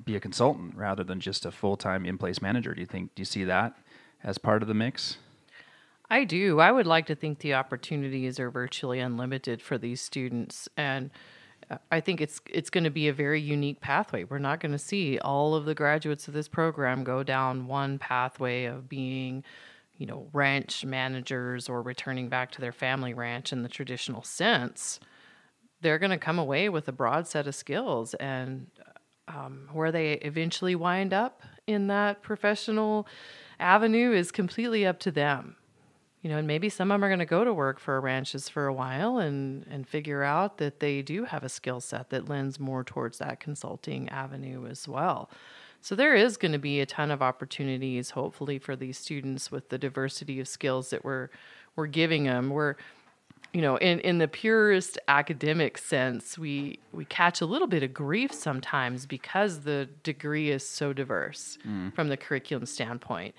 be a consultant rather than just a full time in place manager. Do you think, do you see that as part of the mix? I do. I would like to think the opportunities are virtually unlimited for these students. And I think it's it's going to be a very unique pathway. We're not going to see all of the graduates of this program go down one pathway of being, you know, ranch managers or returning back to their family ranch in the traditional sense. They're going to come away with a broad set of skills, and um, where they eventually wind up in that professional avenue is completely up to them you know, and maybe some of them are going to go to work for ranches for a while and and figure out that they do have a skill set that lends more towards that consulting avenue as well. So there is going to be a ton of opportunities, hopefully, for these students with the diversity of skills that we're we're giving them. We're you know, in, in the purest academic sense, we we catch a little bit of grief sometimes because the degree is so diverse mm. from the curriculum standpoint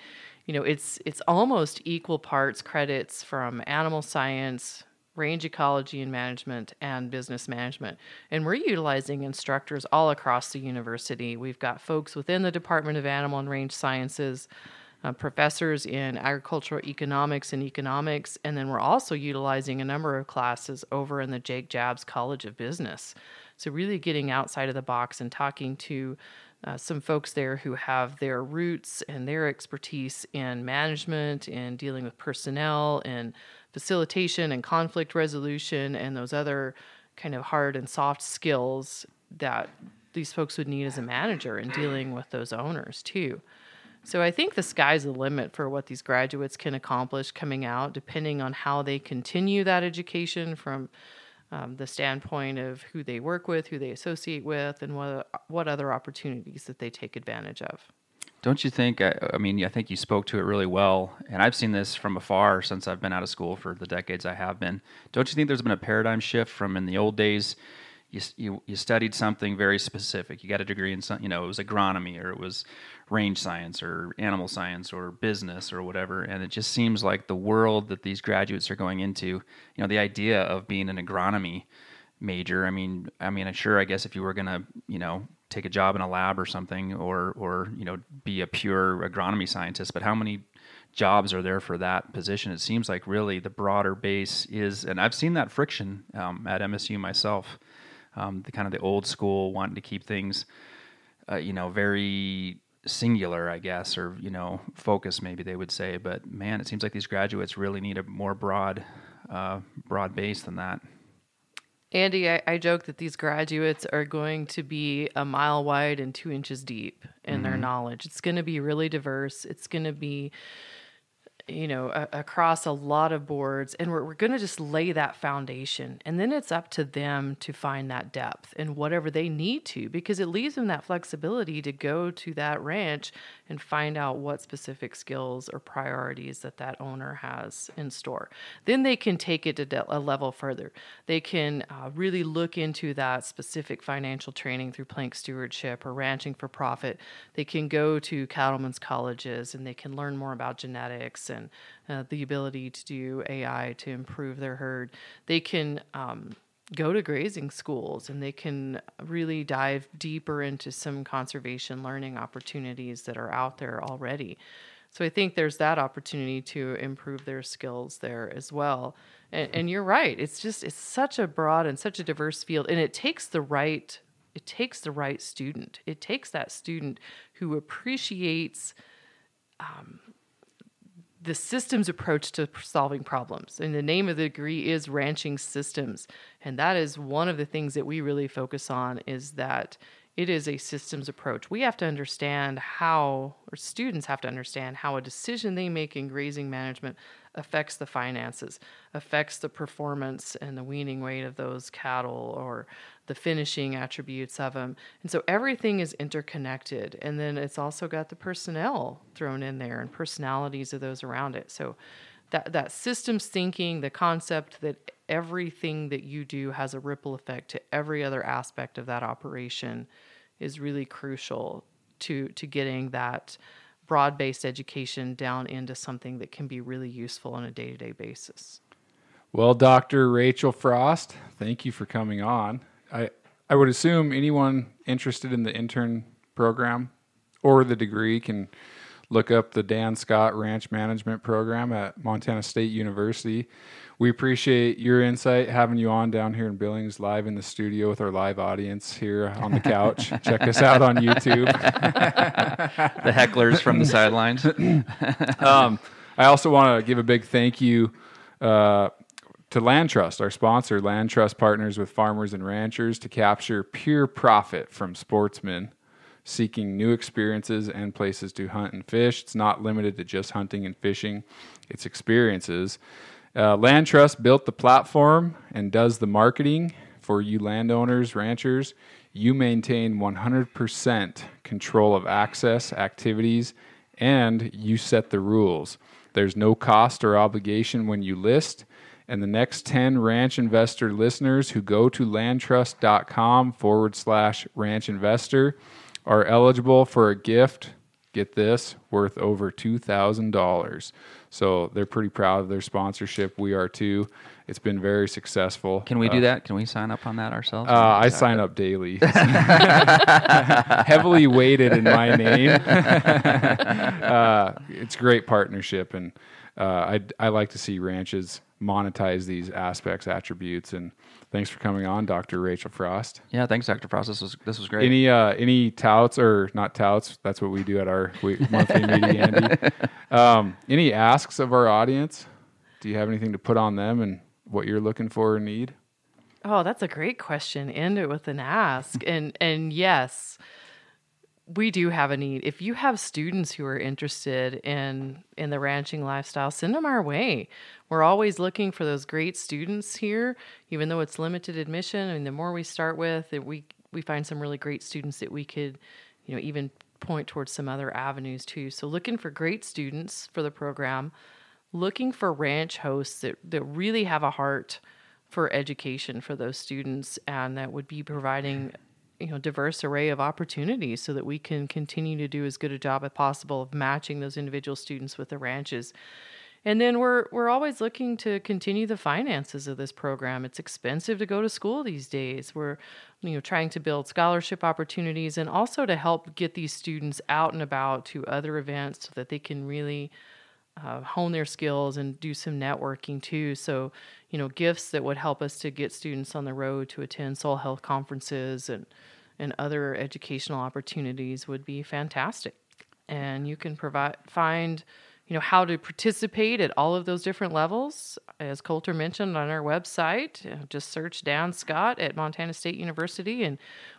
you know it's it's almost equal parts credits from animal science range ecology and management and business management. And we're utilizing instructors all across the university. We've got folks within the department of animal and range sciences uh, professors in agricultural economics and economics and then we're also utilizing a number of classes over in the jake Jabs college of business. So really getting outside of the box and talking to uh, some folks there who have their roots and their expertise in management and dealing with personnel and facilitation and conflict resolution and those other kind of hard and soft skills that these folks would need as a manager in dealing with those owners too. So I think the sky's the limit for what these graduates can accomplish coming out, depending on how they continue that education from um, the standpoint of who they work with, who they associate with, and what what other opportunities that they take advantage of. Don't you think? I, I, mean, I think you spoke to it really well, and I've seen this from afar since I've been out of school for the decades I have been. Don't you think there's been a paradigm shift from in the old days? You, you, you studied something very specific. You got a degree in some, you know, it was agronomy or it was range science or animal science or business or whatever. And it just seems like the world that these graduates are going into, you know, the idea of being an agronomy major. I mean, I mean, sure, I guess if you were going to, you know, take a job in a lab or something or, or, you know, be a pure agronomy scientist, but how many jobs are there for that position? It seems like really the broader base is, and I've seen that friction um, at MSU myself, um, the kind of the old school wanting to keep things, uh, you know, very singular, I guess, or you know, focus maybe they would say. But man, it seems like these graduates really need a more broad, uh, broad base than that. Andy, I, I, joke that these graduates are going to be a mile wide and two inches deep in mm-hmm. their knowledge. It's going to be really diverse. It's going to be you know, a, across a lot of boards. And we're, we're going to just lay that foundation. And then it's up to them to find that depth and whatever they need to, because it leaves them that flexibility to go to that ranch and find out what specific skills or priorities that that owner has in store. Then they can take it to a level further. They can uh, really look into that specific financial training through plank stewardship or ranching for profit. They can go to cattlemen's colleges and they can learn more about genetics and uh, the ability to do AI to improve their herd. They can um, go to grazing schools and they can really dive deeper into some conservation learning opportunities that are out there already. So I think there's that opportunity to improve their skills there as well. And, and you're right; it's just it's such a broad and such a diverse field, and it takes the right it takes the right student. It takes that student who appreciates um, the systems approach to solving problems. And the name of the degree is ranching systems. And that is one of the things that we really focus on is that it is a systems approach. We have to understand how, or students have to understand how a decision they make in grazing management affects the finances, affects the performance and the weaning weight of those cattle, or the finishing attributes of them. And so everything is interconnected. And then it's also got the personnel thrown in there and personalities of those around it. So that, that systems thinking, the concept that everything that you do has a ripple effect to every other aspect of that operation is really crucial to to getting that broad based education down into something that can be really useful on a day to day basis. Well, Dr. Rachel Frost, thank you for coming on. I, I would assume anyone interested in the intern program or the degree can look up the Dan Scott Ranch Management Program at Montana State University. We appreciate your insight having you on down here in Billings live in the studio with our live audience here on the couch. Check us out on YouTube. the hecklers from the sidelines. um, I also want to give a big thank you uh, to Land Trust, our sponsor. Land Trust partners with farmers and ranchers to capture pure profit from sportsmen seeking new experiences and places to hunt and fish. It's not limited to just hunting and fishing, it's experiences. Uh, land Trust built the platform and does the marketing for you landowners, ranchers. You maintain 100% control of access, activities, and you set the rules. There's no cost or obligation when you list. And the next 10 ranch investor listeners who go to landtrust.com forward slash ranch investor are eligible for a gift, get this, worth over $2,000. So they're pretty proud of their sponsorship. We are too. It's been very successful. Can we Uh, do that? Can we sign up on that ourselves? uh, I sign up daily. Heavily weighted in my name. uh, it's great partnership, and uh, I I like to see ranches monetize these aspects, attributes, and thanks for coming on, Dr. Rachel Frost. Yeah, thanks, Dr. Frost. This was this was great. Any uh, any touts or not touts? That's what we do at our we- monthly meeting, Andy. Um, any asks of our audience? Do you have anything to put on them and what you're looking for or need? Oh, that's a great question. End it with an ask. and and yes, we do have a need. If you have students who are interested in in the ranching lifestyle, send them our way. We're always looking for those great students here, even though it's limited admission. I mean, the more we start with, we we find some really great students that we could, you know, even point towards some other avenues too. So looking for great students for the program, looking for ranch hosts that that really have a heart for education for those students and that would be providing you know diverse array of opportunities so that we can continue to do as good a job as possible of matching those individual students with the ranches and then we're we're always looking to continue the finances of this program. It's expensive to go to school these days. We're you know trying to build scholarship opportunities and also to help get these students out and about to other events so that they can really uh, hone their skills and do some networking too. So, you know, gifts that would help us to get students on the road to attend soil health conferences and and other educational opportunities would be fantastic. And you can provide find you know how to participate at all of those different levels as coulter mentioned on our website uh, just search dan scott at montana state university and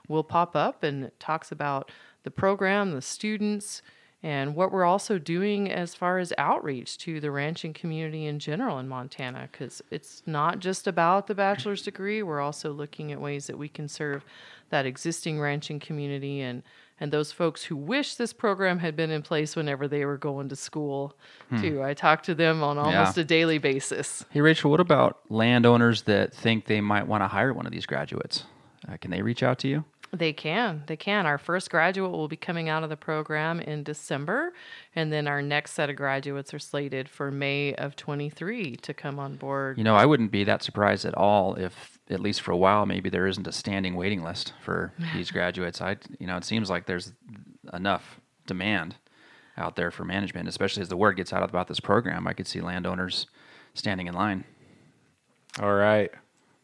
we'll pop up and it talks about the program the students and what we're also doing as far as outreach to the ranching community in general in Montana, because it's not just about the bachelor's degree. We're also looking at ways that we can serve that existing ranching community and and those folks who wish this program had been in place whenever they were going to school too. I talk to them on almost a daily basis. Hey, Rachel, what about landowners that think they might want to hire one of these graduates? Uh, can they reach out to you? They can. They can. Our first graduate will be coming out of the program in December, and then our next set of graduates are slated for May of 23 to come on board. You know, I wouldn't be that surprised at all if, at least for a while, maybe there isn't a standing waiting list for these graduates. I, you know, it seems like there's enough demand out there for management, especially as the word gets out about this program. I could see landowners standing in line. All right.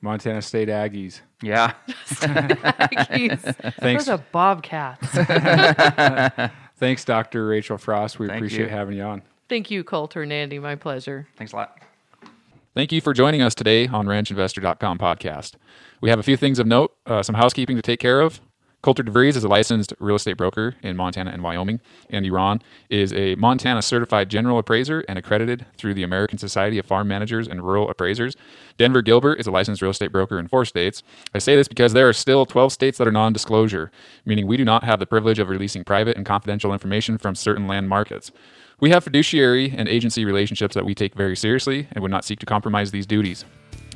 Montana State Aggies. Yeah. Thanks. Thanks. Those are bobcats. Thanks, Dr. Rachel Frost. We Thank appreciate you. having you on. Thank you, Coulter and Andy. My pleasure. Thanks a lot. Thank you for joining us today on RanchInvestor.com podcast. We have a few things of note, uh, some housekeeping to take care of. Coulter DeVries is a licensed real estate broker in Montana and Wyoming. Andy Rahn is a Montana certified general appraiser and accredited through the American Society of Farm Managers and Rural Appraisers. Denver Gilbert is a licensed real estate broker in four states. I say this because there are still 12 states that are non disclosure, meaning we do not have the privilege of releasing private and confidential information from certain land markets. We have fiduciary and agency relationships that we take very seriously and would not seek to compromise these duties.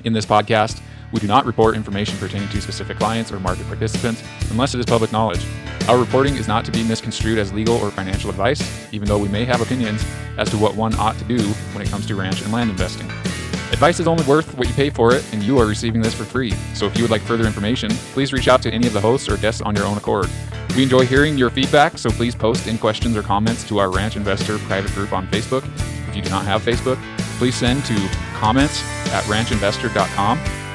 In this podcast, We do not report information pertaining to specific clients or market participants unless it is public knowledge. Our reporting is not to be misconstrued as legal or financial advice, even though we may have opinions as to what one ought to do when it comes to ranch and land investing. Advice is only worth what you pay for it, and you are receiving this for free. So if you would like further information, please reach out to any of the hosts or guests on your own accord. We enjoy hearing your feedback, so please post in questions or comments to our Ranch Investor private group on Facebook. If you do not have Facebook, please send to comments at ranchinvestor.com